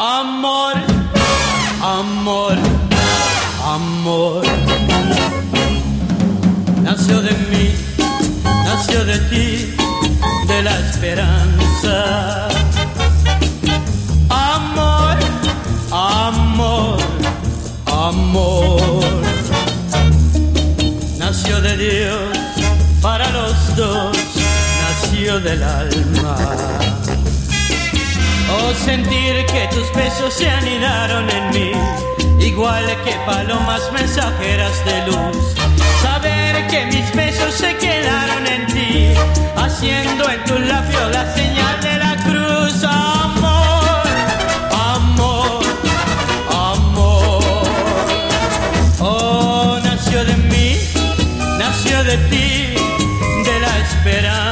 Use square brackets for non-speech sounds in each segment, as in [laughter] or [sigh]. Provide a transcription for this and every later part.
Amor, amor, amor. Nació de mí, nació de ti, de la esperanza. Amor, amor, amor. Nació de Dios para los dos, nació del alma sentir que tus besos se anidaron en mí, igual que palomas mensajeras de luz. Saber que mis besos se quedaron en ti, haciendo en tu labio la señal de la cruz. Amor, amor, amor. Oh, nació de mí, nació de ti, de la esperanza.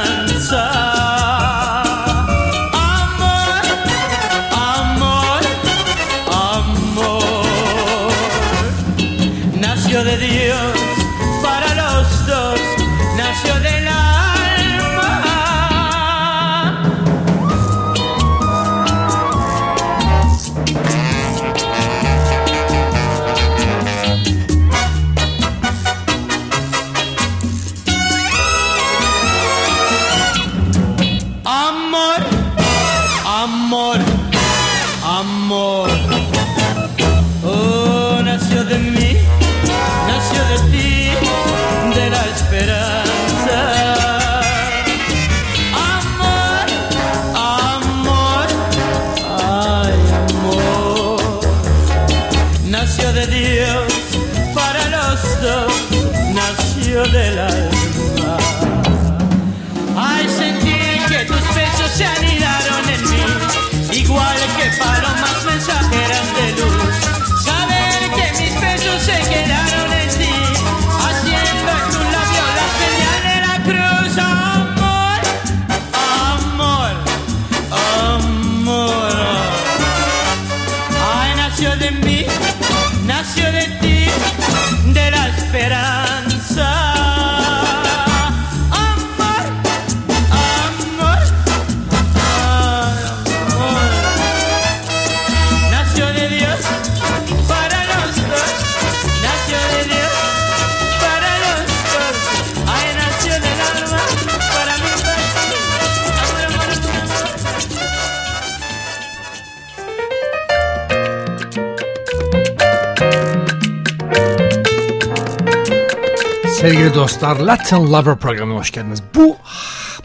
Dostlar Latin Lover programına hoş geldiniz. Bu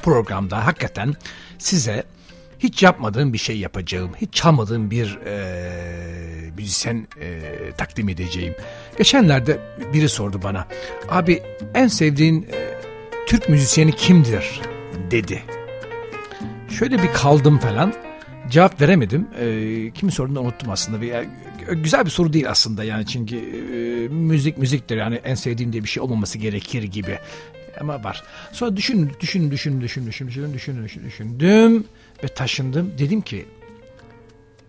programda hakikaten size hiç yapmadığım bir şey yapacağım, hiç çalmadığım bir e, müzisyen e, takdim edeceğim. Geçenlerde biri sordu bana, abi en sevdiğin e, Türk müzisyeni kimdir dedi. Şöyle bir kaldım falan cevap veremedim. E, kimi sorduğunu unuttum aslında. Bir, güzel bir soru değil aslında yani çünkü e, müzik müziktir yani en sevdiğim diye bir şey olmaması gerekir gibi. Ama var. Sonra düşün, düşün, düşün, düşün, düşün, düşün, düşün, düşün, düşündüm ve taşındım. Dedim ki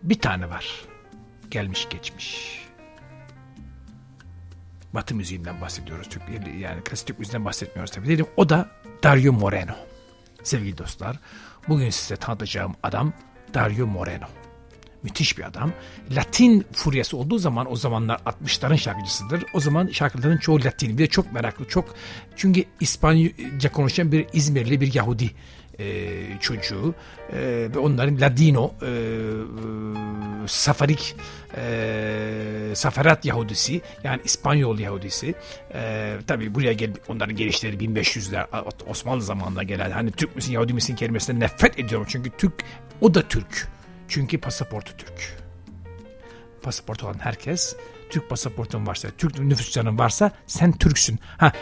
bir tane var. Gelmiş geçmiş. Batı müziğinden bahsediyoruz. Türk, yani klasik müziğinden bahsetmiyoruz tabii. Dedim o da Dario Moreno. Sevgili dostlar, bugün size tanıtacağım adam Dario Moreno. Müthiş bir adam. Latin furyası olduğu zaman o zamanlar 60'ların şarkıcısıdır. O zaman şarkıların çoğu Latin. Bir de çok meraklı, çok çünkü İspanyolca konuşan bir İzmirli bir Yahudi e, çocuğu e, ve onların Ladino e, Safarik e, Safarat Yahudisi yani İspanyol Yahudisi e, tabi buraya gel onların gelişleri 1500'ler Osmanlı zamanında gelen hani Türk müsün Yahudi misin kelimesinden nefret ediyorum çünkü Türk o da Türk çünkü pasaportu Türk. Pasaport olan herkes Türk pasaportun varsa, Türk nüfus varsa sen Türksün. Ha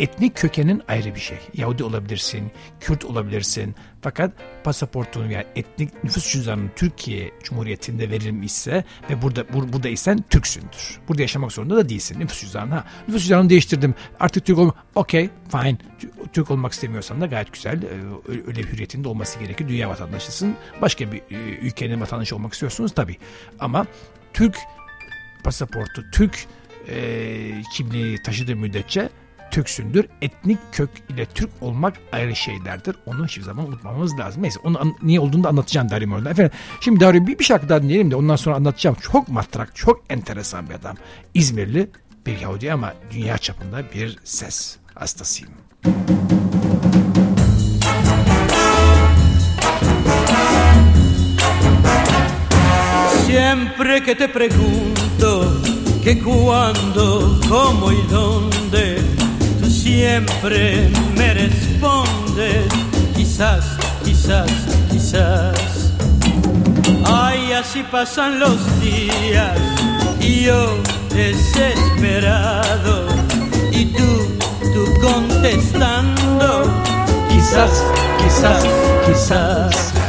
etnik kökenin ayrı bir şey. Yahudi olabilirsin, Kürt olabilirsin. Fakat pasaportun yani etnik nüfus cüzdanının Türkiye Cumhuriyeti'nde verilmişse ve burada bur, burada isen Türksündür. Burada yaşamak zorunda da değilsin nüfus cüzdanı. Ha, nüfus cüzdanını değiştirdim. Artık Türk olmak. Okey, fine. Türk olmak istemiyorsan da gayet güzel. Ee, öyle hürriyetinde olması gerekir. Dünya vatandaşısın. Başka bir e, ülkenin vatandaşı olmak istiyorsunuz tabii. Ama Türk pasaportu, Türk e, kimliği taşıdığı müddetçe Türksündür. Etnik kök ile Türk olmak ayrı şeylerdir. Onu hiçbir zaman unutmamamız lazım. Neyse onu niye olduğunu da anlatacağım Dario Moreno. Efendim şimdi Dario bir, bir şarkı daha dinleyelim de ondan sonra anlatacağım. Çok matrak, çok enteresan bir adam. İzmirli bir Yahudi ama dünya çapında bir ses hastasıyım. Siempre que te pregunto que cuando, cómo y dónde, siempre me respondes, quizás, quizás, quizás. Ay, así pasan los días y yo desesperado y tú, tú contestando, quizás, quizás, quizás.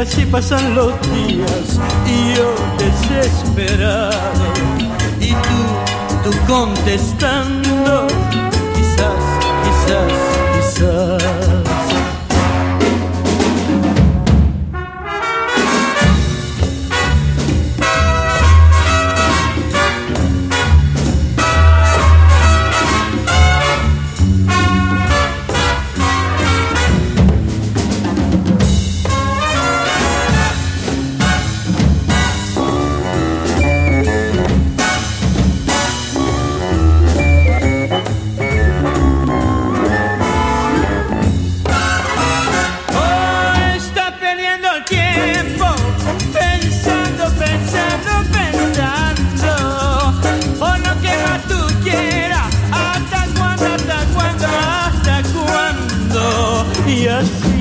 Así, pasan los días y yo desesperado y tú, tú contestando, quizás, quizás, quizás.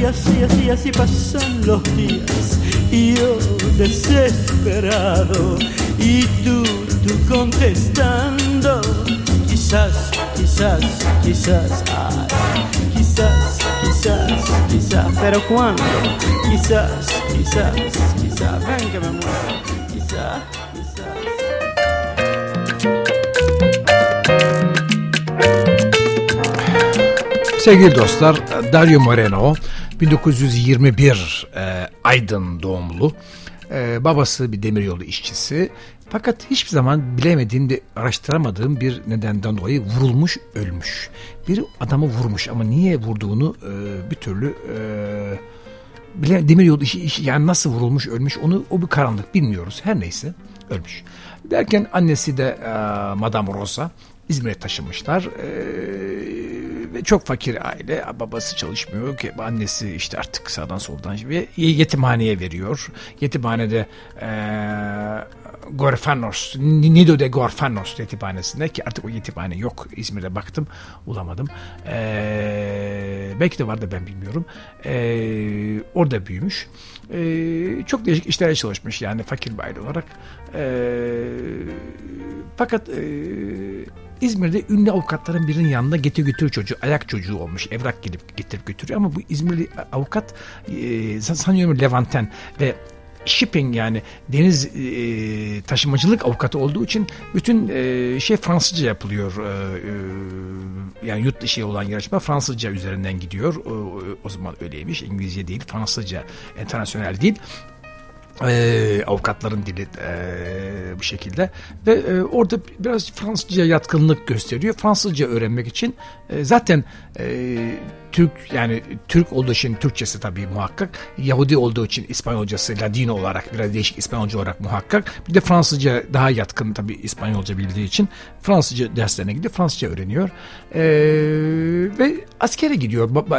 Así, así, así, pasan los días y yo desesperado y tú, tú contestando. Quizás, quizás, quizás, ay, quizás, quizás, quizás, pero cuándo? Quizás, quizás, quizás, ven que me muero. Quizás, quizás. Sevgili dostlar, Dario Moreno 1921 e, Aydın doğumlu. E, babası bir demiryolu işçisi. Fakat hiçbir zaman bilemediğim de araştıramadığım bir nedenden dolayı vurulmuş, ölmüş. Bir adamı vurmuş ama niye vurduğunu e, bir türlü e, bile demiryolu işi, işi yani nasıl vurulmuş, ölmüş onu o bir karanlık bilmiyoruz. Her neyse ölmüş. Derken annesi de e, Madame Rosa İzmir'e taşınmışlar. Ee, ve çok fakir aile. Babası çalışmıyor ki annesi işte artık sağdan soldan ve yetimhaneye veriyor. Yetimhanede ee, Gorfanos, Nido de Gorfanos yetimhanesinde ki artık o yetimhane yok. İzmir'de baktım bulamadım. Ee, belki de vardı ben bilmiyorum. Ee, orada büyümüş. Ee, çok değişik işlere çalışmış yani fakir bir aile olarak. Ee, fakat e, İzmir'de ünlü avukatların birinin yanında getir götür çocuğu, ayak çocuğu olmuş. Evrak gelip getirip götürüyor ama bu İzmirli avukat e, sanıyorum Levanten ve shipping yani deniz e, taşımacılık avukatı olduğu için bütün e, şey Fransızca yapılıyor. E, e, yani yurt dışı olan yarışma Fransızca üzerinden gidiyor. O, o zaman öyleymiş. İngilizce değil, Fransızca, internasyonel değil e, avukatların dili e, bu şekilde ve e, orada biraz Fransızca yatkınlık gösteriyor. Fransızca öğrenmek için e, zaten e, Türk yani Türk olduğu için Türkçesi tabii muhakkak. Yahudi olduğu için İspanyolcası Ladino olarak biraz değişik İspanyolca olarak muhakkak. Bir de Fransızca daha yatkın tabii İspanyolca bildiği için Fransızca derslerine gidiyor. Fransızca öğreniyor. Ee, ve askere gidiyor. Bak,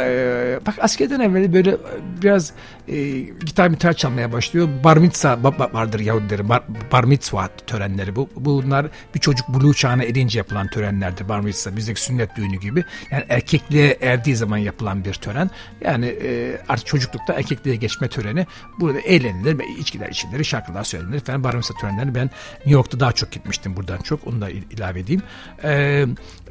bak askerden evvel böyle biraz e, gitar gitar çalmaya başlıyor. Bar mitzvah vardır Yahudilerin. Bar, bar mitzvah törenleri. Bu, bunlar bir çocuk buluğ çağına erince yapılan törenlerdir. Bar mitzvah bizdeki sünnet düğünü gibi. Yani erkekliğe erdiği zaman yapılan bir tören. Yani e, artık çocuklukta erkekliğe geçme töreni. Burada eğlenilir, içkiler içilir, şarkılar söylenir falan. Bar mitzvah törenlerini ben New York'ta daha çok gitmiştim buradan çok. Onu da ilave edeyim. E,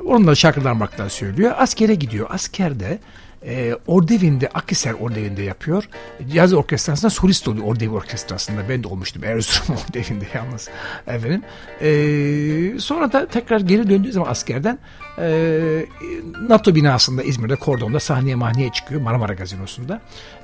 onunla şarkılar marklar söylüyor. Askere gidiyor. Askerde E, Ordevinde, Akhisar Ordevinde yapıyor. Caz orkestrasında solist oluyor Ordevi orkestrasında. Ben de olmuştum Erzurum [laughs] Ordevinde yalnız. Efendim. E, sonra da tekrar geri döndüğü zaman askerden e, NATO binasında İzmir'de Kordon'da sahneye mahneye çıkıyor Marmara Gazinosu'nda.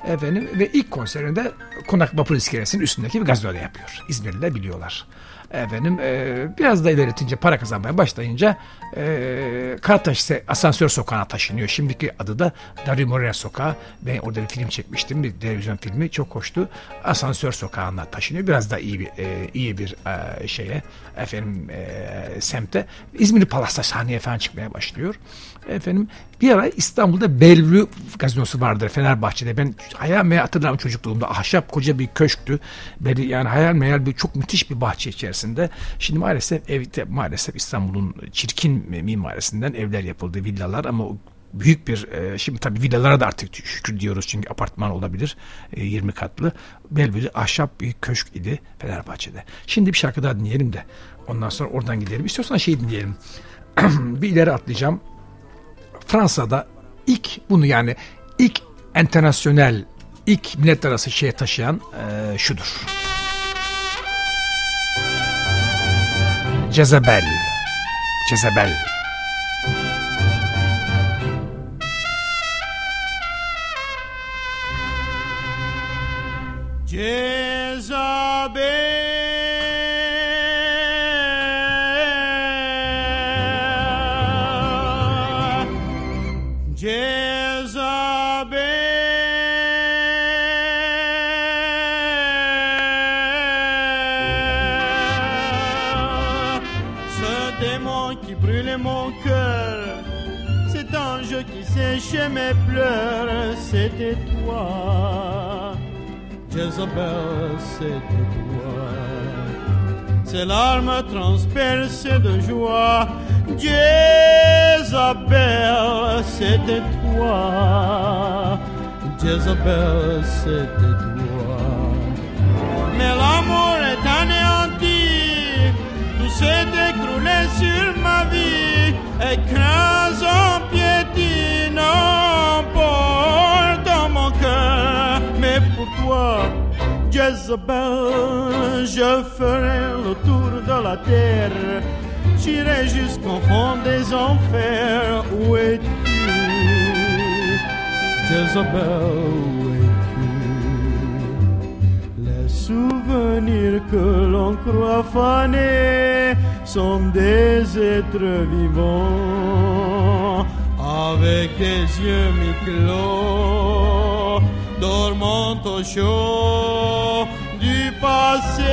Efendim ve ilk konserinde Konak Vapur İskelesi'nin üstündeki bir gazinoda yapıyor. İzmirliler biliyorlar. Efendim e, biraz da ilerletince para kazanmaya başlayınca e, Karataş asansör sokağına taşınıyor. Şimdiki adı da Dario Moreno sokağı. Ben orada bir film çekmiştim. Bir televizyon filmi. Çok hoştu. Asansör sokağına taşınıyor. Biraz da iyi bir e, iyi bir e, şeye efendim e, semte. İzmir Palas'ta sahneye falan çıkmaya başlıyor. Efendim bir ara İstanbul'da Bellevue gazinosu vardır Fenerbahçe'de. Ben hayal meyal hatırlarım çocukluğumda. Ahşap koca bir köşktü. Böyle yani hayal meyal bir çok müthiş bir bahçe içerisinde. Şimdi maalesef evde maalesef İstanbul'un çirkin mimarisinden evler yapıldı. Villalar ama büyük bir e, şimdi tabii villalara da artık şükür diyoruz çünkü apartman olabilir 20 katlı. Belve'de ahşap bir köşk idi Fenerbahçe'de. Şimdi bir şarkı daha dinleyelim de ondan sonra oradan gidelim. İstiyorsan şey dinleyelim. [clears throat] bir ileri atlayacağım. Fransa'da ilk bunu yani ilk internasyonel ilk millet arası şeye taşıyan e, şudur. Jezebel. Jezebel. Jezebel. C'était toi. Jezebel, c'était toi. Ces larmes transpercées de joie, Jezebel, c'était toi. Jezebel, c'était toi. Mais l'amour est anéanti, tout s'est écroulé sur ma vie, écrasant n'emporte mon cœur, mais pour toi, Jezebel, je ferai le tour de la terre, j'irai jusqu'au fond des enfers. Où es-tu, Jezebel, où es-tu? Les souvenirs que l'on croit fanés sont des êtres vivants avec des yeux mi-clos, dormant au chaud du passé.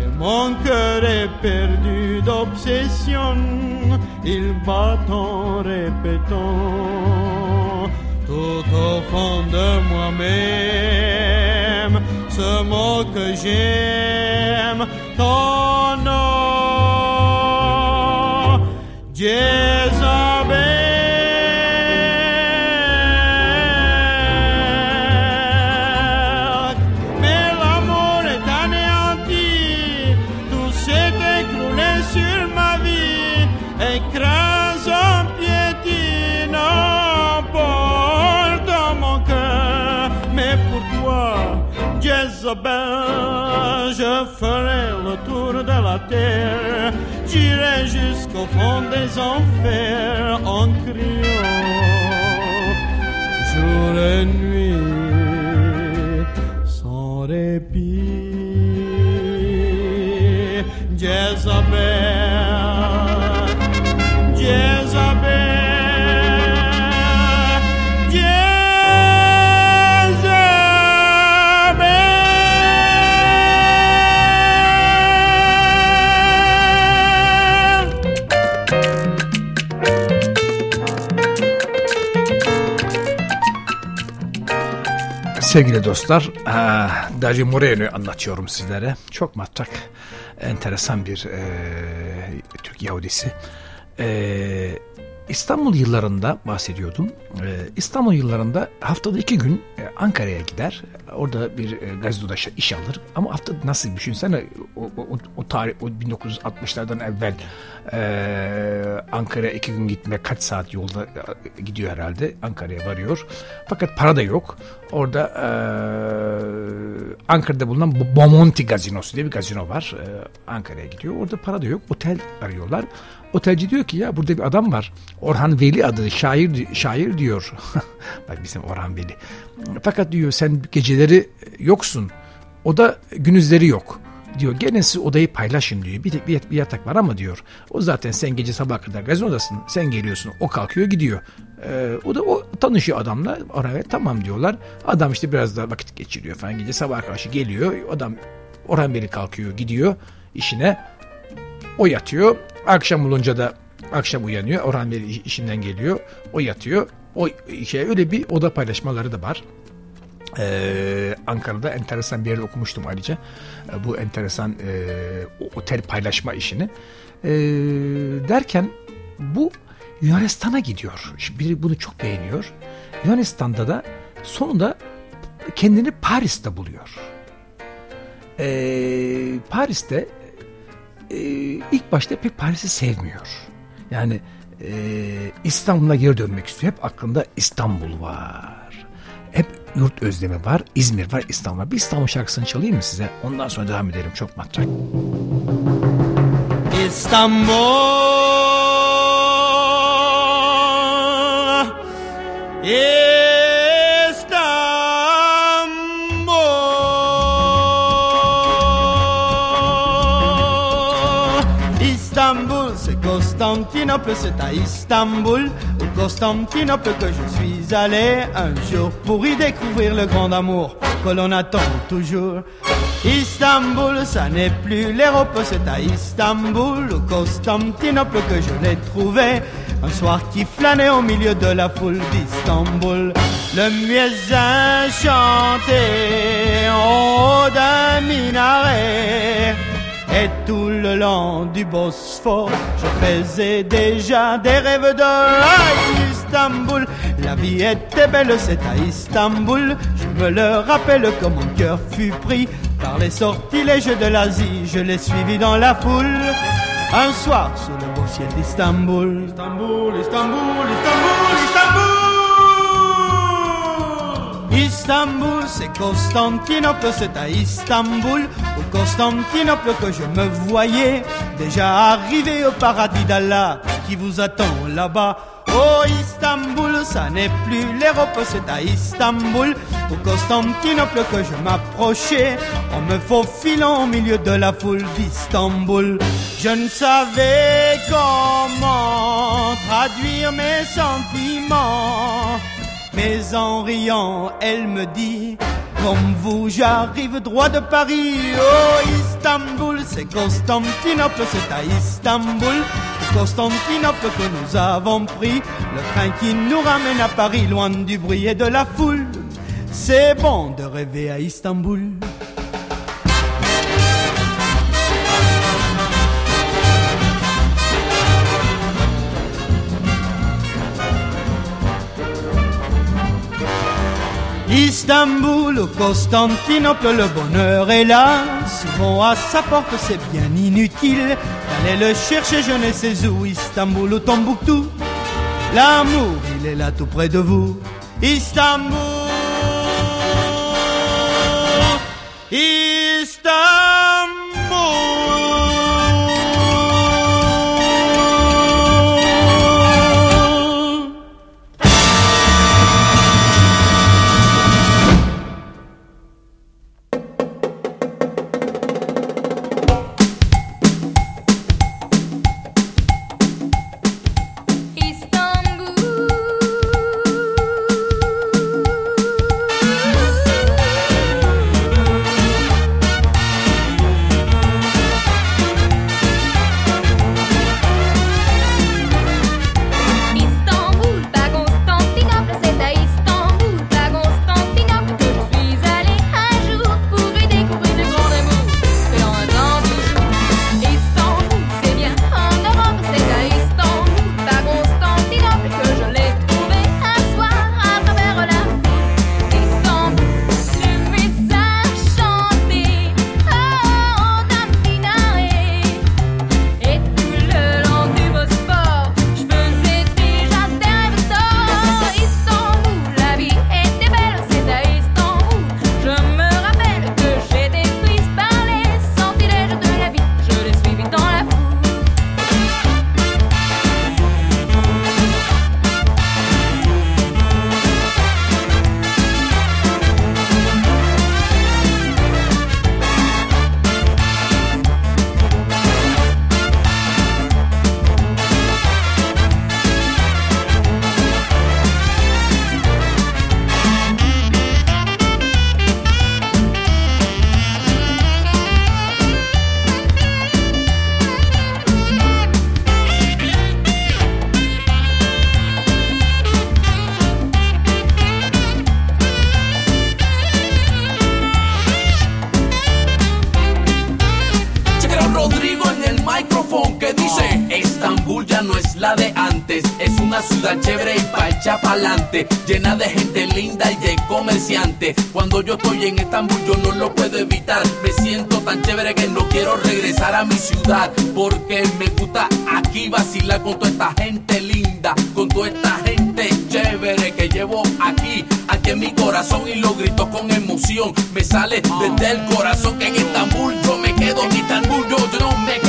Et mon cœur est perdu d'obsession, il bat en répétant tout au fond de moi-même ce mot que j'aime, J'irai jusqu'au fond des enfers en criant jour et nuit sans répit. Sevgili dostlar, Dario Moreno'yu anlatıyorum sizlere. Çok matrak, enteresan bir e, Türk Yahudisi. E, İstanbul yıllarında bahsediyordum. Ee, İstanbul yıllarında haftada iki gün e, Ankara'ya gider. Orada bir e, iş alır. Ama hafta nasıl düşünsene o, o, o tarih o 1960'lardan evvel e, Ankara'ya iki gün gitme kaç saat yolda e, gidiyor herhalde. Ankara'ya varıyor. Fakat para da yok. Orada Ankara'da bulunan Bomonti Gazinosu diye bir gazino var. Ankara'ya gidiyor. Orada para da yok. Otel arıyorlar. Otelci diyor ki ya burada bir adam var. Orhan Veli adı şair şair diyor. [laughs] Bak bizim Orhan Veli. Fakat diyor sen geceleri yoksun. O da gündüzleri yok diyor. Gene siz odayı paylaşın diyor. Bir, bir, bir yatak var ama diyor. O zaten sen gece sabah kadar gazinodasın. Sen geliyorsun. O kalkıyor gidiyor. Ee, o da o tanışıyor adamla. Oraya tamam diyorlar. Adam işte biraz daha vakit geçiriyor falan. Gece sabah karşı geliyor. Adam Orhan Veli kalkıyor gidiyor işine. O yatıyor. Akşam olunca da akşam uyanıyor. Orhan Veli işinden geliyor. O yatıyor. O şey öyle bir oda paylaşmaları da var. Ee, Ankara'da enteresan bir yerde okumuştum ayrıca. Ee, bu enteresan e, otel paylaşma işini. Ee, derken bu Yunanistan'a gidiyor. Şimdi biri bunu çok beğeniyor. Yunanistan'da da sonunda kendini Paris'te buluyor. Ee, Paris'te e, ilk başta pek Paris'i sevmiyor. Yani e, İstanbul'a geri dönmek istiyor. Hep aklında İstanbul var. Hep yurt özlemi var. İzmir var, İstanbul var. Bir İstanbul şarkısını çalayım mı size? Ondan sonra devam edelim. Çok matrak. İstanbul C'est à Istanbul, au Constantinople que je suis allé un jour pour y découvrir le grand amour que l'on attend toujours. Istanbul, ça n'est plus l'Europe, c'est à Istanbul, au Constantinople que je l'ai trouvé. Un soir qui flânait au milieu de la foule d'Istanbul. Le muezzin chantait en haut d'un minaret. Et tout le long du Bosphore, je faisais déjà des rêves de Istanbul. La vie était belle, c'est à Istanbul. Je me le rappelle comme mon cœur fut pris par les sortilèges de l'Asie. Je l'ai suivi dans la foule. Un soir sous le beau ciel d'Istanbul. Istanbul, Istanbul, Istanbul, Istanbul. Istanbul, c'est Constantinople, c'est à Istanbul, au Constantinople que je me voyais déjà arrivé au paradis d'Allah qui vous attend là-bas. Oh Istanbul, ça n'est plus l'Europe, c'est à Istanbul, au Constantinople que je m'approchais, en me faufilant au milieu de la foule d'Istanbul. Je ne savais comment traduire mes sentiments. Mais en riant, elle me dit Comme vous, j'arrive droit de Paris. Oh, Istanbul, c'est Constantinople, c'est à Istanbul. Constantinople que nous avons pris. Le train qui nous ramène à Paris, loin du bruit et de la foule. C'est bon de rêver à Istanbul. Istanbul, Constantinople, le bonheur est là. Souvent à sa porte, c'est bien inutile d'aller le chercher, je ne sais où. Istanbul ou Tombouctou, l'amour, il est là tout près de vous. Istanbul, la de antes. Es una ciudad chévere y pacha pa'lante, llena de gente linda y de comerciantes. Cuando yo estoy en Estambul yo no lo puedo evitar. Me siento tan chévere que no quiero regresar a mi ciudad. Porque me gusta aquí vacilar con toda esta gente linda, con toda esta gente chévere que llevo aquí, aquí en mi corazón y lo grito con emoción. Me sale desde el corazón que en Estambul yo me quedo, en Estambul yo, yo no me quedo,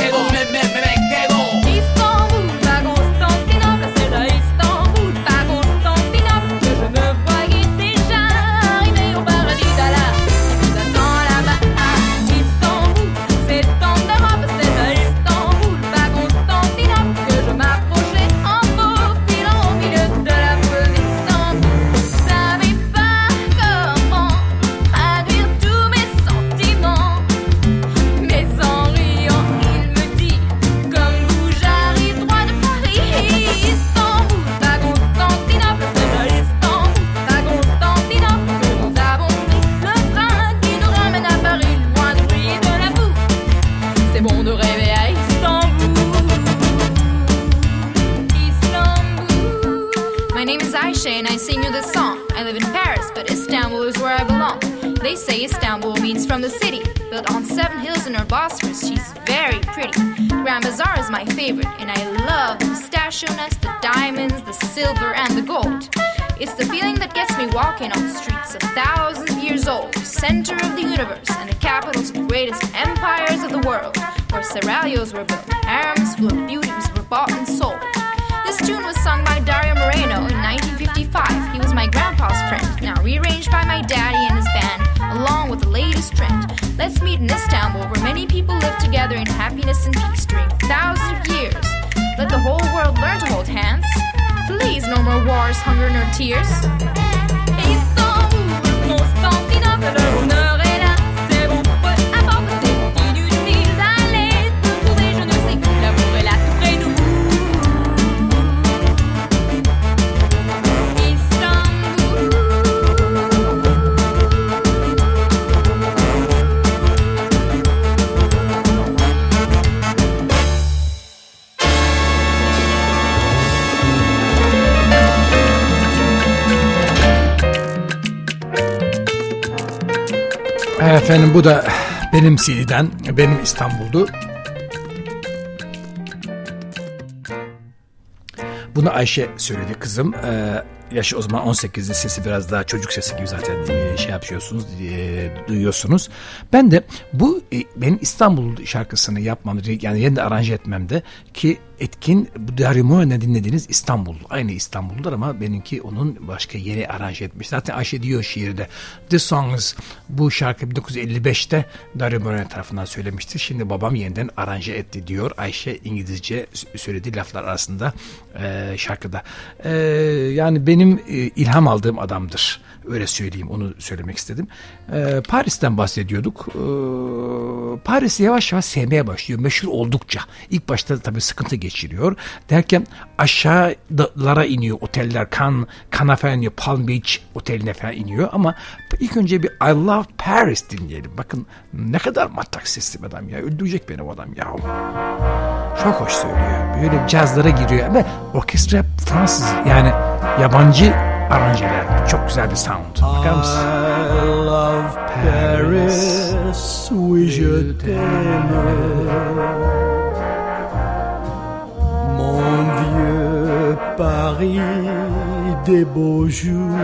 Bosphorus, she's very pretty. Grand Bazaar is my favorite, and I love the pistachio nuts, the diamonds, the silver, and the gold. It's the feeling that gets me walking on streets of thousands of years old, center of the universe, and the capitals greatest empires of the world, where seraglios were built, harems full of beauties were bought and sold. This tune was sung by Dario Moreno in 1955. He was my grandpa's friend, now rearranged by my daddy and his band, along with the latest trend. Let's meet in Istanbul, where many people live together in happiness and peace during thousands of years. Let the whole world learn to hold hands. Please, no more wars, hunger, nor tears. Istanbul, Efendim bu da benim CD'den, benim İstanbul'du. Bunu Ayşe söyledi kızım. Ee, yaşı o zaman 18'de sesi biraz daha çocuk sesi gibi zaten e, şey yapıyorsunuz, e, duyuyorsunuz. Ben de bu e, benim İstanbul şarkısını yapmamda yani yeniden aranje etmemde ki etkin bu Dario Moreno'dan dinlediğiniz İstanbul. Aynı İstanbul'dur ama benimki onun başka yeni aranje etmiş. Zaten Ayşe diyor şiirde. The Songs bu şarkı 1955'te Dario Moreno tarafından söylemiştir. Şimdi babam yeniden aranje etti diyor. Ayşe İngilizce söylediği laflar arasında e, şarkıda. E, yani benim e, ilham aldığım adamdır. Öyle söyleyeyim onu söylemek istedim. Ee, Paris'ten bahsediyorduk. Ee, Paris'i yavaş yavaş sevmeye başlıyor. Meşhur oldukça. İlk başta tabii sıkıntı geçiriyor. Derken aşağılara iniyor oteller. Can, Cannes'a falan iniyor. Palm Beach oteline falan iniyor. Ama ilk önce bir I Love Paris dinleyelim. Bakın ne kadar matrak sesli adam ya. Öldürecek beni o adam ya. Çok hoş söylüyor. Böyle cazlara giriyor ama orkestra Fransız yani yabancı aranjeler. Çok güzel bir sound. Bakar love Paris, oui je t'aime. Mon vieux Paris des beaux jours.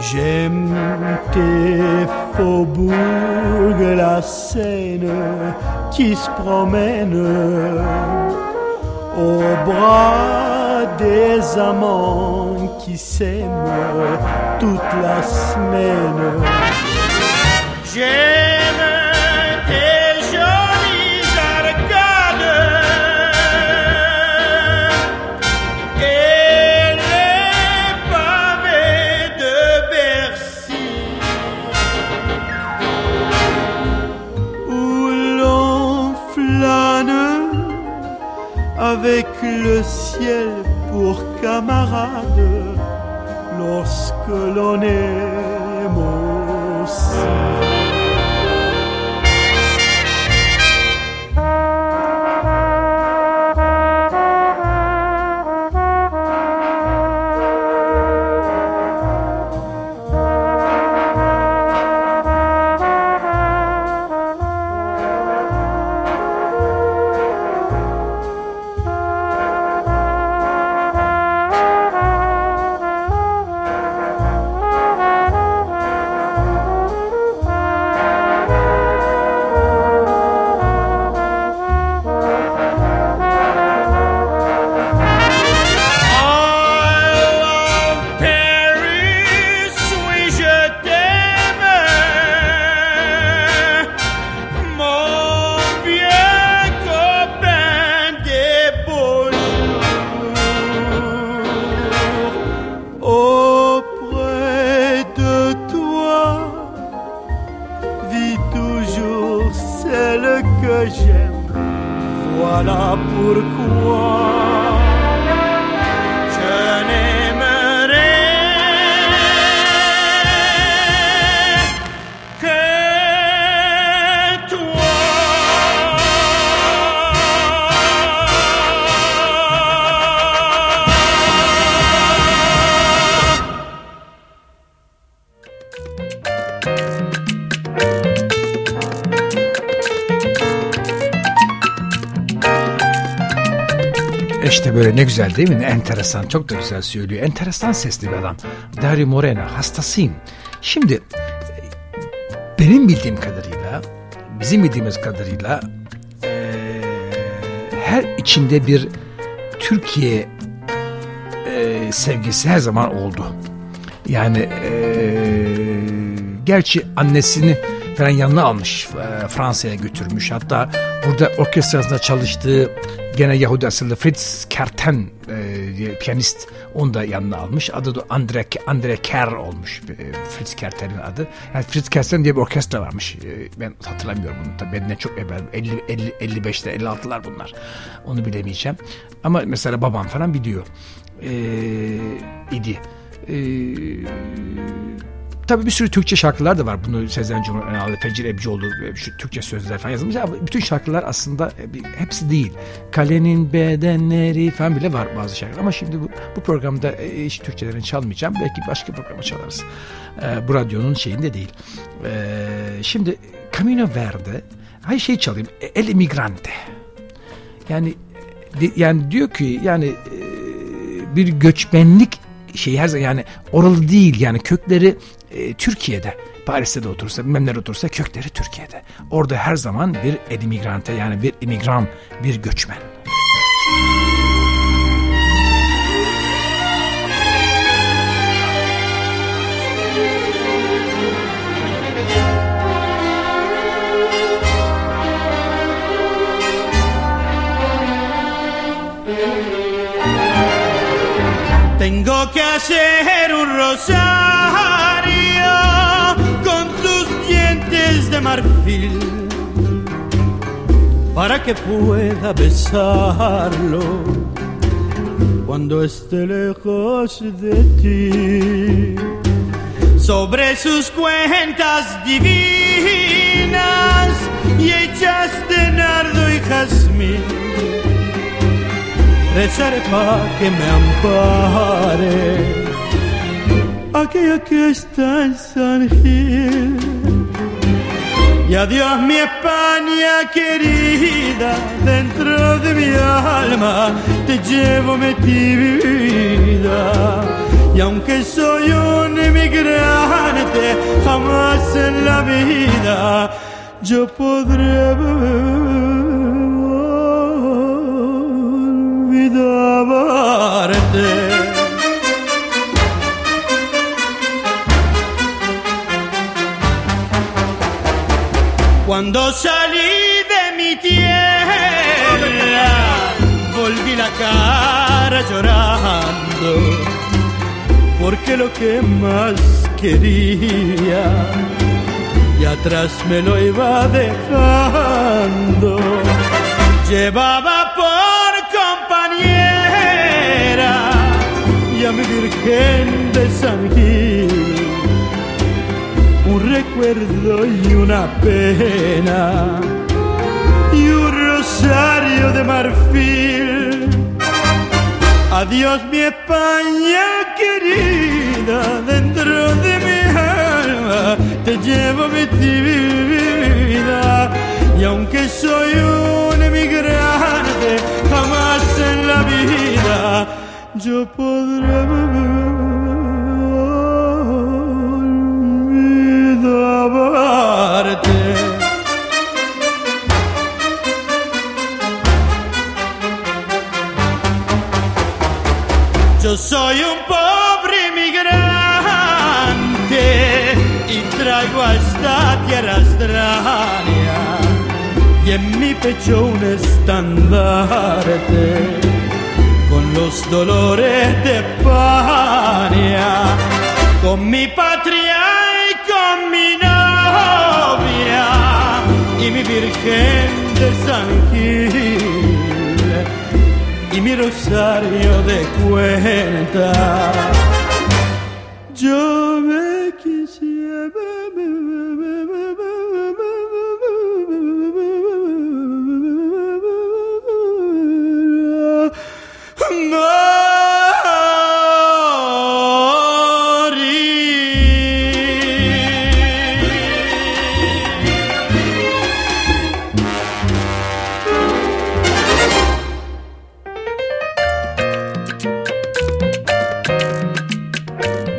J'aime tes faubourgs, la Seine qui se promène au bras des amants qui s'aiment toute la semaine. Avec le ciel pour camarade lorsque l'on aime aussi. Böyle ne güzel değil mi? Ne enteresan. Çok da güzel söylüyor. Enteresan sesli bir adam. Dario Moreno. Hastasıyım. Şimdi benim bildiğim kadarıyla bizim bildiğimiz kadarıyla e, her içinde bir Türkiye e, sevgisi her zaman oldu. Yani e, gerçi annesini falan yanına almış e, Fransa'ya götürmüş. Hatta burada orkestrasında çalıştığı gene Yahudi asıllı Fritz Kerten e, piyanist onu da yanına almış. Adı da Andre, Andre Kerr olmuş e, Fritz Kerten'in adı. Yani Fritz Kerten diye bir orkestra varmış. E, ben hatırlamıyorum bunu tabii. Benden çok evvel 50, 50, 55'te 56'lar bunlar. Onu bilemeyeceğim. Ama mesela babam falan biliyor. E, idi. Eee Tabii bir sürü Türkçe şarkılar da var. Bunu Sezen Cumhurbaşkanı, Fecir Ebcioğlu, şu Türkçe sözler falan yazılmış. Ama bütün şarkılar aslında e, hepsi değil. Kalenin bedenleri falan bile var bazı şarkılar. Ama şimdi bu, bu programda e, hiç Türkçelerini çalmayacağım. Belki başka programa çalarız. Ee, bu radyonun şeyinde değil. Ee, şimdi Camino Verde, hay şey çalayım. El Emigrante. Yani yani diyor ki yani bir göçmenlik şey her zaman yani oralı değil yani kökleri e, Türkiye'de Paris'te de otursa bilmem nerede otursa kökleri Türkiye'de. Orada her zaman bir emigrante yani bir imigran bir göçmen. Tengo que hacer un rosario marfil para que pueda besarlo cuando esté lejos de ti. Sobre sus cuentas divinas y hechas de nardo y jazmín rezaré para que me ampare aquella que está en San Gil. Y adiós mi España querida, dentro de mi alma te llevo metida. Y aunque soy un emigrante, jamás en la vida yo podré olvidarte. Cuando salí de mi tierra, volví la cara llorando, porque lo que más quería y atrás me lo iba dejando. Llevaba por compañera y a mi Virgen de San Gil un recuerdo y una pena. Y un rosario de marfil. Adiós mi España querida, dentro de mi alma te llevo mi vida. Y aunque soy un emigrante, jamás en la vida yo podré Yo soy un pobre inmigrante y traigo a esta tierra extraña y en mi pecho un estandarte con los dolores de España, con mi patria y mi Virgen de San Gil y mi rosario de cuenta. Yo me quisiera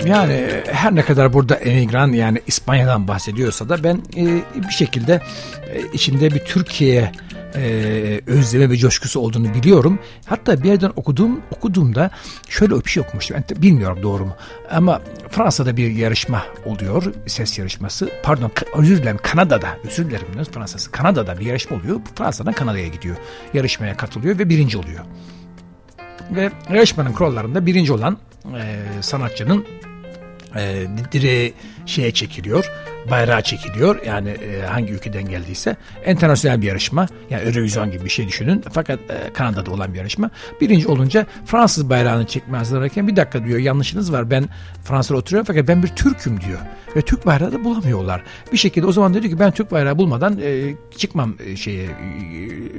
Yani her ne kadar burada emigran yani İspanya'dan bahsediyorsa da ben e, bir şekilde e, içinde bir Türkiye e, özleme ve coşkusu olduğunu biliyorum. Hatta bir yerden okuduğum okuduğumda şöyle bir şey okumuştum. Ben bilmiyorum doğru mu. Ama Fransa'da bir yarışma oluyor. Ses yarışması. Pardon özür dilerim Kanada'da. Özür dilerim Fransa'sı. Kanada'da bir yarışma oluyor. Fransa'dan Kanada'ya gidiyor. Yarışmaya katılıyor ve birinci oluyor. Ve yarışmanın kurallarında birinci olan e, sanatçının 呃你这个 şeye çekiliyor bayrağı çekiliyor. Yani e, hangi ülkeden geldiyse. Enternasyonel bir yarışma. Yani Eurovision gibi bir şey düşünün. Fakat e, Kanada'da olan bir yarışma. Birinci olunca Fransız bayrağını çekmeye hazırlarken bir dakika diyor yanlışınız var. Ben Fransa'da oturuyorum fakat ben bir Türk'üm diyor. Ve Türk bayrağı da bulamıyorlar. Bir şekilde o zaman dedi ki ben Türk bayrağı bulmadan e, çıkmam e, şeye e,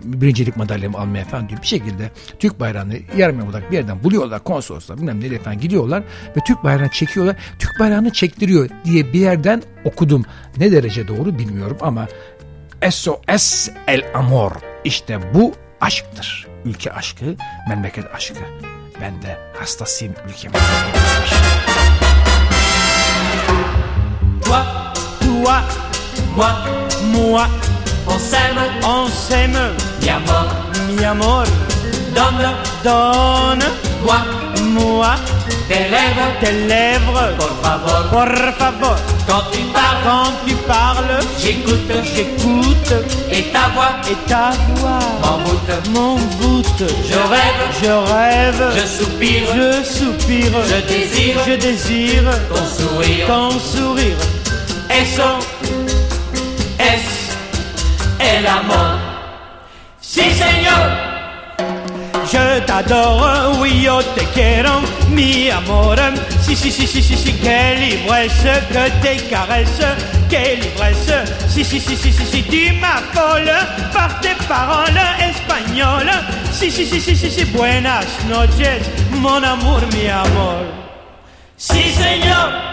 birincilik madalyamı almaya falan diyor. Bir şekilde Türk bayrağını yarım yamalak bir yerden buluyorlar. Konsoloslar bilmem nereye falan gidiyorlar ve Türk bayrağını çekiyorlar. Türk bayrağını çektiriyor diye bir yerden okudum. Ne derece doğru bilmiyorum ama SOS El Amor işte bu aşktır. Ülke aşkı, memleket aşkı. Ben de hastasıyım ülkemin. Toi, toi, moi, moi, on s'aime, on s'aime, mi amor, mi amor, donne, donne, moi, moi, tes lèvres, tes lèvres, por favor, por favor. Quand tu parles, quand tu parles, j'écoute, j'écoute, et ta voix, et ta voix, m'envoûte, m'envoûte. Je rêve, je rêve, je soupire, je soupire, je désire, je désire. Ton sourire, ton sourire. Eso es el amor. Sí, señor. T'adore, oui, yo te quiero, mi amor. Si, si, si, si, si, si, quelle ivresse que tes caresses, quelle ivresse. Si, si, si, si, si, si, tu m'affoles par tes paroles espagnoles. Si, si, si, si, si, si, buenas noches, mon amour, mi amor. Si, señor.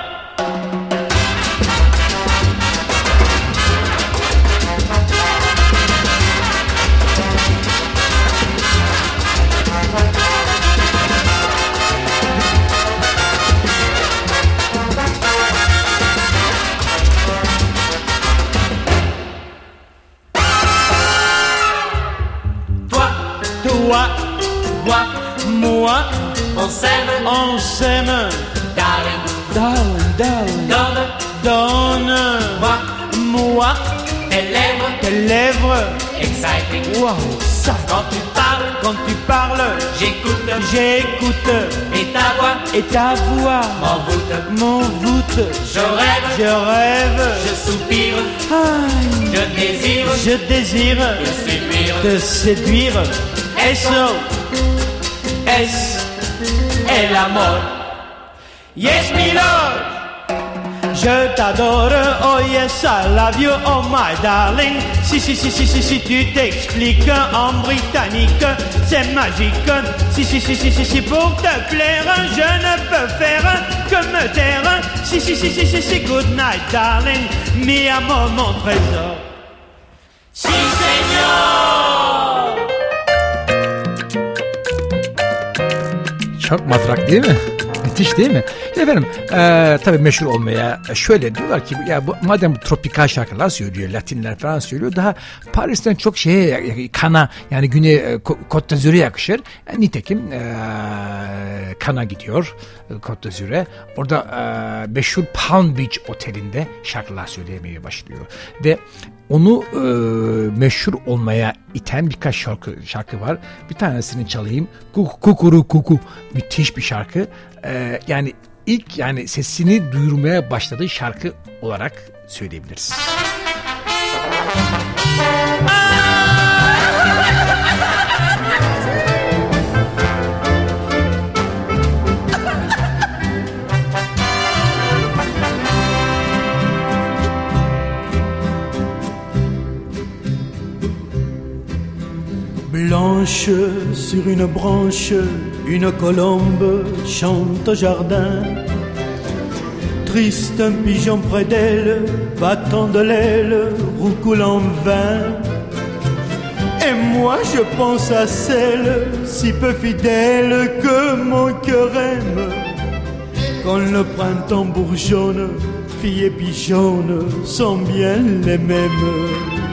On s'aime, on s'aime, darling, darling, darling, donne, donne, moi, moi, tes lèvres, tes lèvres, exciting, wow, ça, quand tu parles, quand tu parles, j'écoute, j'écoute, et ta voix, et ta voix, m'envoûte, m'envoûte, je rêve, je rêve, je soupire, Aïe. je désire, je désire, te séduire, te séduire, eso, es el amor. Yes, mi love. Je t'adore, oh yes, I love you, oh my darling. Si, si, si, si, si, si, tu t'expliques en britannique, c'est magique. Si, si, si, si, si, si, pour te plaire, je ne peux faire que me taire. Si, si, si, si, si, si, good night, darling, mi amor, mon trésor. Çok matrak değil mi? Müthiş değil mi? Efendim e, tabii meşhur olmaya şöyle diyorlar ki ya bu, madem tropikal şarkılar söylüyor Latinler falan söylüyor daha Paris'ten çok şeye kana yani Güney e, Côte d'Azur'a yakışır. E, nitekim e, kana gidiyor e, Côte d'Azur'a. Orada e, meşhur Palm Beach otelinde şarkılar söylemeye başlıyor. Ve onu e, meşhur olmaya iten birkaç şarkı şarkı var. Bir tanesini çalayım. Kuku kukuru kuku. Müthiş bir şarkı. E, yani ilk yani sesini duyurmaya başladığı şarkı olarak söyleyebiliriz. Blanche sur une branche, une colombe chante au jardin. Triste un pigeon près d'elle, battant de l'aile, roucoule en vain. Et moi je pense à celle, si peu fidèle que mon cœur aime. Quand le printemps bourgeonne, filles et pigeonnes sont bien les mêmes.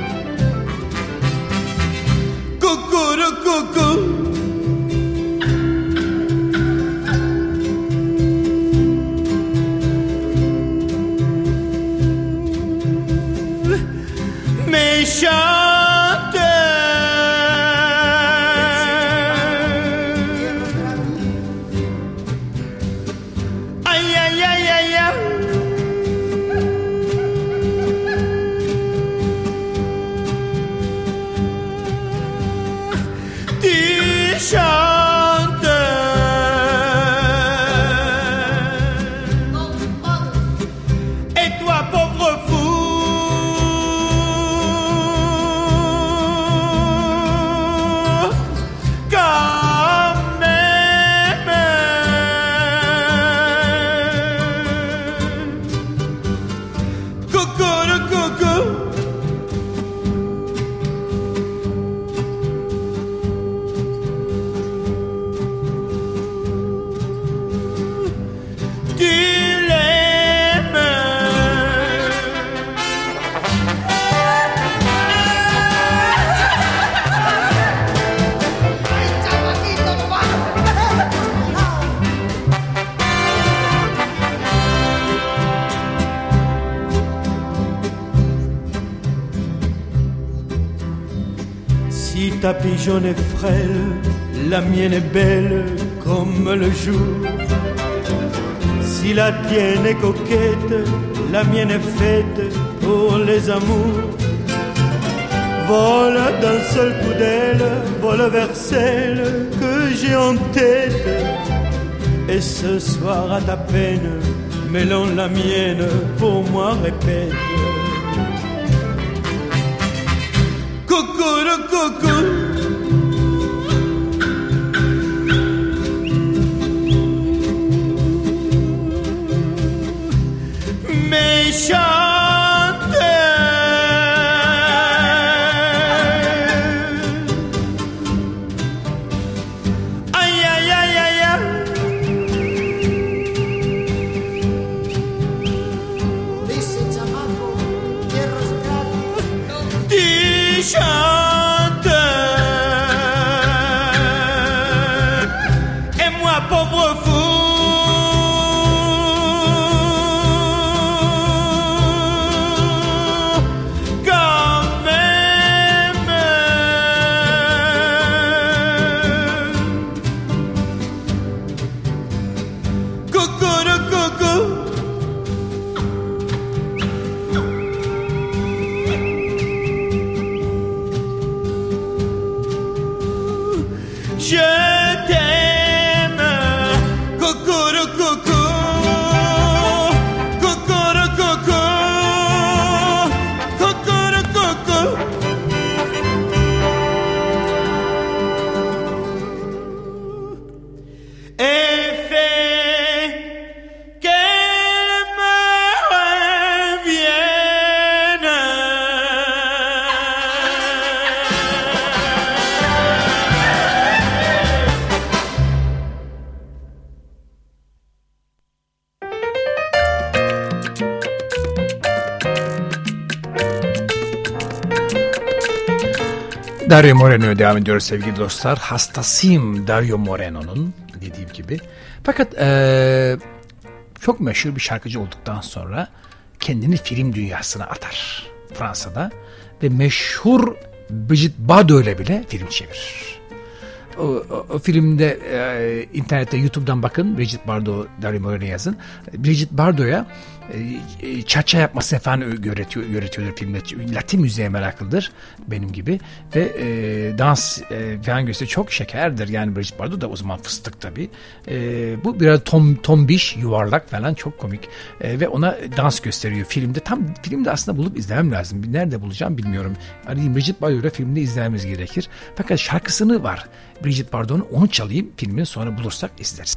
nation. Ta pigeonne est frêle, la mienne est belle comme le jour. Si la tienne est coquette, la mienne est faite pour les amours. Vole d'un seul coup d'aile, vole vers celle que j'ai en tête. Et ce soir à ta peine, mêlons la mienne, pour moi répète. cuckoo, cuckoo. Dario Moreno'ya devam ediyoruz sevgili dostlar. Hastasıyım Dario Moreno'nun dediğim gibi. Fakat ee, çok meşhur bir şarkıcı olduktan sonra kendini film dünyasına atar Fransa'da. Ve meşhur Brigitte Bardot ile bile film çevirir. O, o, o filmde e, internette YouTube'dan bakın Brigitte Bardot, Dario Moreno yazın. Brigitte Bardot'a çaça yapması falan öğretiyor, öğretiyordur filmde. Latin müziğe meraklıdır benim gibi ve e, dans e, falan gösteriyor. Çok şekerdir yani Brigitte Bardot da o zaman fıstık tabii. E, bu biraz tom, tombiş, yuvarlak falan çok komik e, ve ona dans gösteriyor filmde. Tam filmde aslında bulup izlemem lazım. Nerede bulacağım bilmiyorum. Arayayım Brigitte Bardot'la filmde izlememiz gerekir. Fakat şarkısını var Brigitte Bardot'un onu çalayım filmin sonra bulursak izleriz.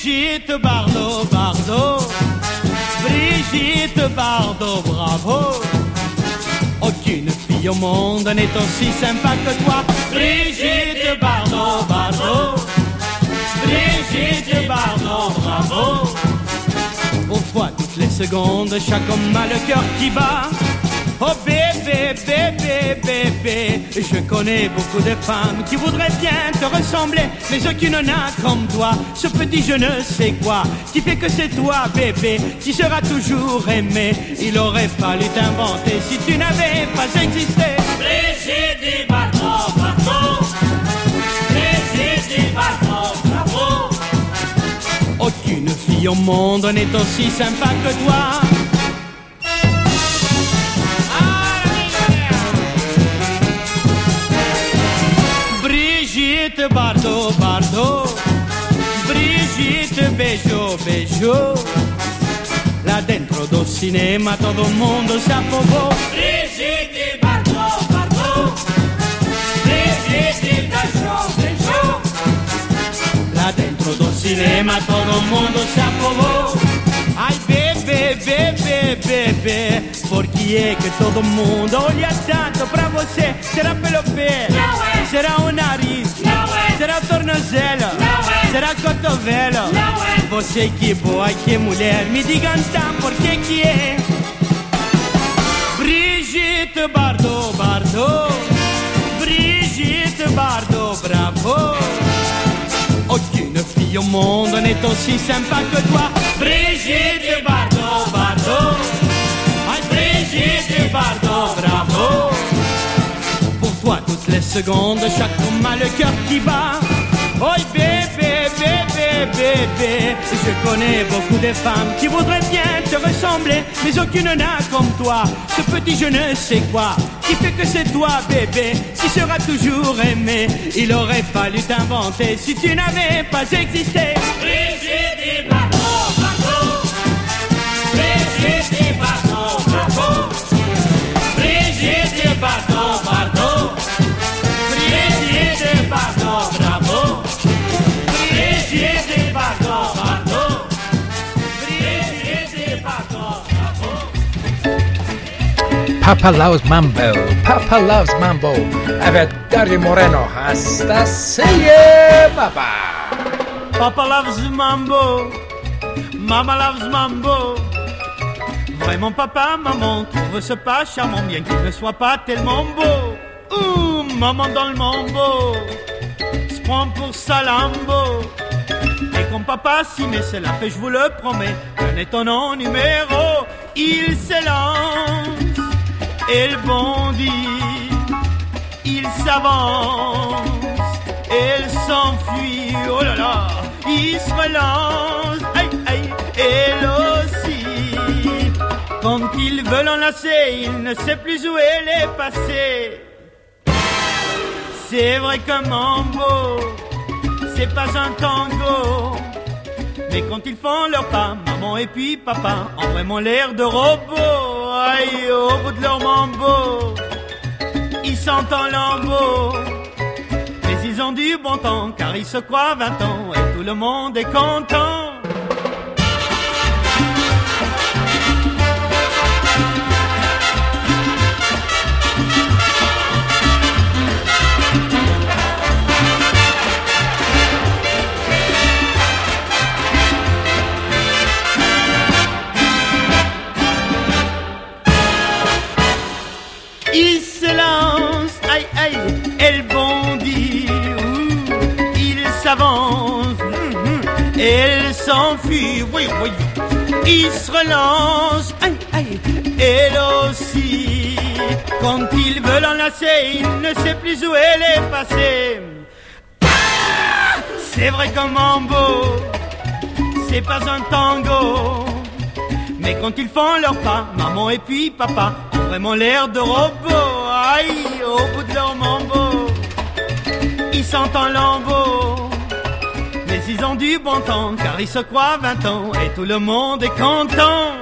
Brigitte Bardot, Bardot, Brigitte Bardot, bravo. Aucune fille au monde n'est aussi sympa que toi, Brigitte Bardot, Bardot, Brigitte Bardot, bravo. Au voit toutes les secondes, chaque homme a le cœur qui bat. Oh bébé, bébé, bébé, je connais beaucoup de femmes qui voudraient bien te ressembler, mais aucune n'a comme toi, ce petit je ne sais quoi, qui fait que c'est toi, bébé, qui sera toujours aimé. Il aurait fallu t'inventer si tu n'avais pas existé. Brigitte. Aucune fille au monde n'est aussi sympa que toi. Bardot, Bardot. Brigitte Beijo, Beijo. Là dentro do cinema todo mundo se afogou. Brigitte Bardot, Bardot. Brigitte Beijo, Beijo. Lá dentro do cinema todo mundo se afogou. Bebê, por que é que todo mundo olha tanto pra você? Será pelo pé? Não é. Será o nariz? Não é. Será o tornozelo? Não é. Será cotovelo? Não é. Você que boa, que mulher, me diga então por que que é? Brigitte Bardot, Bardot, Brigitte Bardot, bravo. Aucune fille au monde n'est aussi sympa que toi. Brigitte Bardot. Bravo. Pour toi, toutes les secondes, chaque homme a le cœur qui bat. Oh bébé, bébé, bébé, je connais beaucoup de femmes qui voudraient bien te ressembler, mais aucune n'a comme toi, ce petit je ne sais quoi, qui fait que c'est toi, bébé, qui sera toujours aimé. Il aurait fallu t'inventer si tu n'avais pas existé. Papa loves mambo. Papa loves mambo. Evet, Dario Moreno hastasıyım baba. Papa loves mambo, Mama loves mambo. Vraiment papa, maman, trouve ce pas charmant bien qu'il ne soit pas tellement beau. Ouh, maman dans le mambo, se prend pour Salambo. Et quand papa s'y met, c'est la fait, je vous le promets, un étonnant numéro, il s'élance et le bondit, il s'avance, elle s'enfuit, oh là là, il se relance, aïe aïe, elle aussi. Quand il veut l'enlacer, il ne sait plus où elle est passée. C'est vrai que mambo, c'est pas un tango. Mais quand ils font leur pas, maman et puis papa ont vraiment l'air de robots. Aïe, au bout de leur mambo, ils sentent en lambeau. Mais ils ont du bon temps, car ils se croient 20 ans et tout le monde est content. S'enfuit, oui, oui. Il se relance, aïe aïe, elle aussi. Quand il veut l'enlacer, il ne sait plus où elle est passée. C'est vrai comme mambo, c'est pas un tango. Mais quand ils font leur pas, maman et puis papa ont vraiment l'air de robots. Aïe, au bout de leur mambo, ils sentent en lambeau mais ils ont du bon temps, car ils se croient vingt ans, et tout le monde est content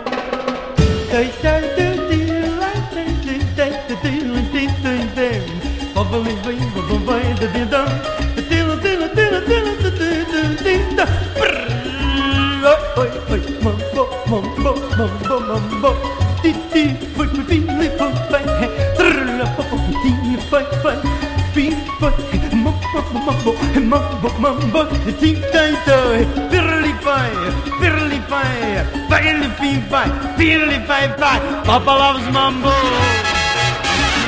mambo, mambo, mambo, ting fai, pirli fai, pirli fi fai, pirli fai fai. Papa loves mambo,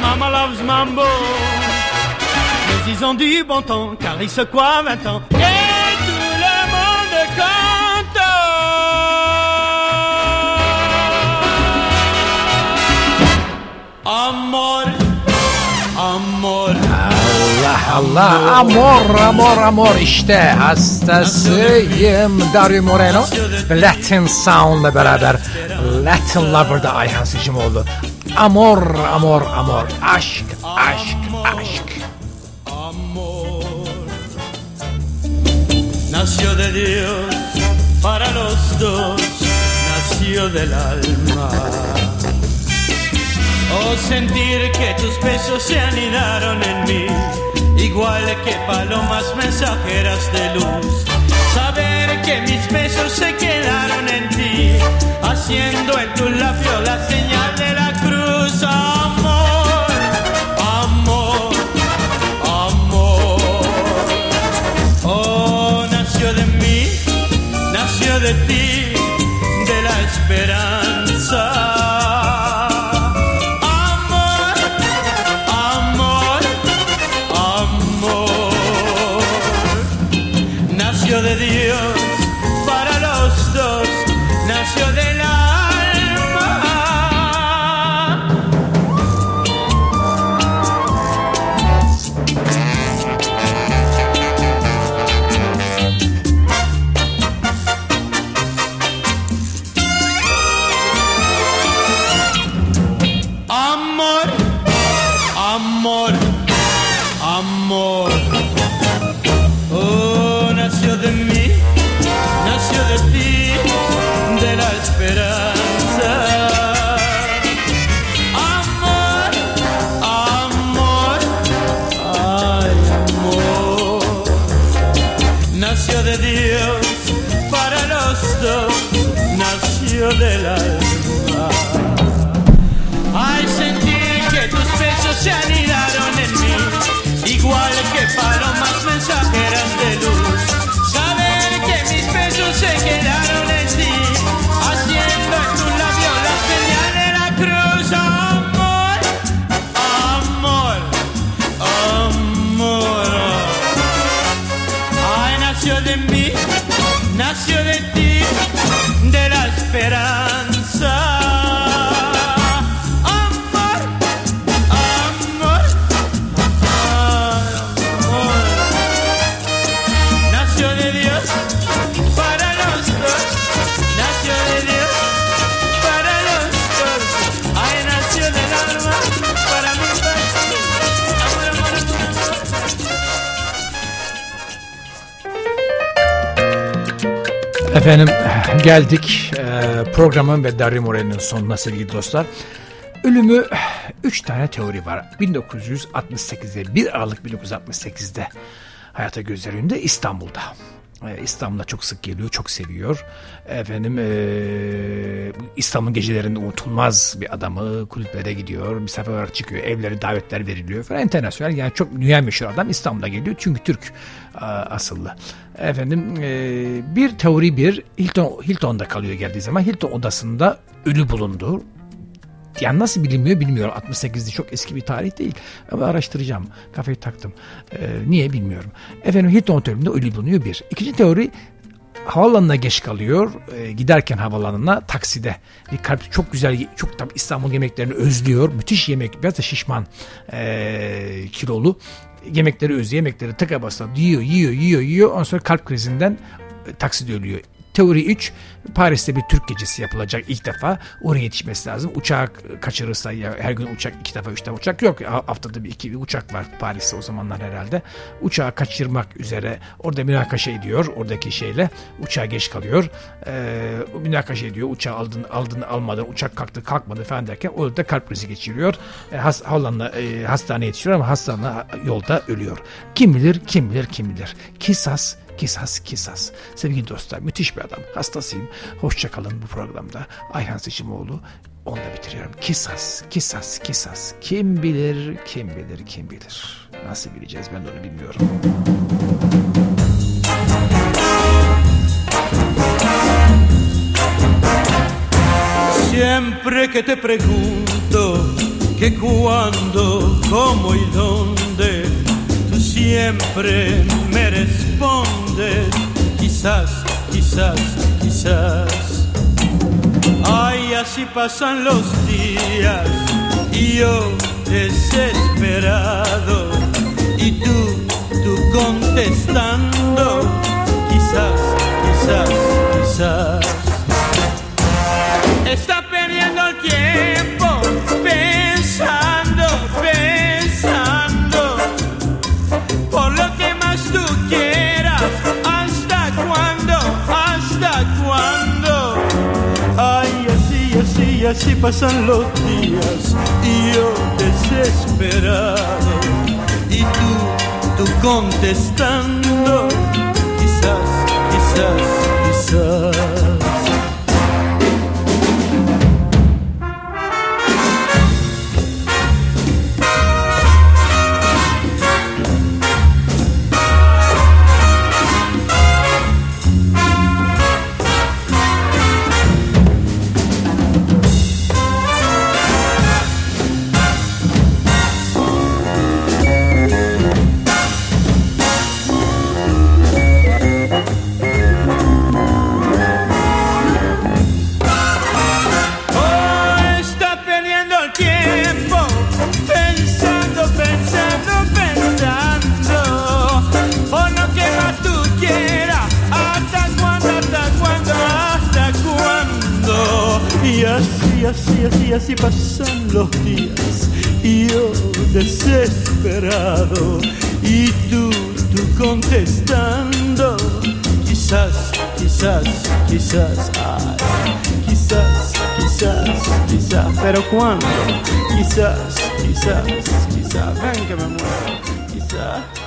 Mama loves mambo. Mais ils ont du bon temps, car ils se croient 20 ans. Et tout le monde. Amor, amor. Allah Allah. Amor amor amor. İşte hastasıyım. Dario Moreno Latin Sound'la beraber Latin Lover'da Ayhan Sicimoğlu. Amor amor amor. Aşk aşk aşk. Nació de Dios para los dos, nació del alma. O sentir que tus besos se anidaron en mí, igual que palomas mensajeras de luz. Saber que mis besos se quedaron en ti, haciendo en tu labio la señal de la cruz. Amor, amor, amor. Oh, nació de mí, nació de ti, de la esperanza. Nació de Dios para los dos, nació del alma. Efendim geldik programın ve Dario Moreno'nun sonuna sevgili dostlar. Ölümü 3 tane teori var. 1968'de 1 Aralık 1968'de hayata gözlerinde İstanbul'da. E, İstanbul'a çok sık geliyor, çok seviyor. Efendim e, İstanbul gecelerinde unutulmaz bir adamı kulüplere gidiyor, misafir olarak çıkıyor, evlere davetler veriliyor falan. Internasyonel yani çok dünya meşhur adam İstanbul'a geliyor çünkü Türk asıllı. Efendim e, bir teori bir Hilton Hilton'da kalıyor geldiği zaman Hilton odasında ölü bulundu. Yani nasıl bilinmiyor bilmiyorum. 68'de çok eski bir tarih değil. Ama araştıracağım. Kafayı taktım. Ee, niye bilmiyorum. Efendim Hilton Oteli'nde ölü bulunuyor bir. İkinci teori havaalanına geç kalıyor. Ee, giderken havaalanına takside. Bir kalp çok güzel, çok tabii İstanbul yemeklerini özlüyor. Müthiş yemek. Biraz da şişman ee, kilolu. Yemekleri özlüyor. Yemekleri tıka basa yiyor, yiyor, yiyor, yiyor. Ondan sonra kalp krizinden e, takside ölüyor. Teori 3 Paris'te bir Türk gecesi yapılacak ilk defa. Oraya yetişmesi lazım. Uçak kaçırırsa ya her gün uçak iki defa üç defa uçak yok. Haftada bir iki bir uçak var Paris'te o zamanlar herhalde. Uçağı kaçırmak üzere orada münakaşa ediyor oradaki şeyle. Uçağa geç kalıyor. Ee, münakaşa ediyor. Uçağı aldın, aldın almadan uçak kalktı kalkmadı falan derken orada kalp krizi geçiriyor. E, has, Hollanda e, hastaneye yetişiyor ama hastane yolda ölüyor. Kim bilir kim bilir kim bilir. Kisas Kisas Kisas. Sevgili dostlar müthiş bir adam. Hastasıyım. Hoşçakalın bu programda. Ayhan Seçimoğlu onunla bitiriyorum. Kisas, kisas, kisas. Kim bilir, kim bilir, kim bilir. Nasıl bileceğiz ben onu bilmiyorum. Siempre que te pregunto que cuándo, cómo y dónde, siempre me respondes, quizás, quizás, quizás. Ay, así pasan los días y yo desesperado y tú, tú contestando, quizás, quizás, quizás. Está así, pasan los días y yo desesperado y tú, tú contestando, quizás, quizás, quizás. Pero cuándo? Quizás, quizás, quizás, ven que me. Quizás, quizás.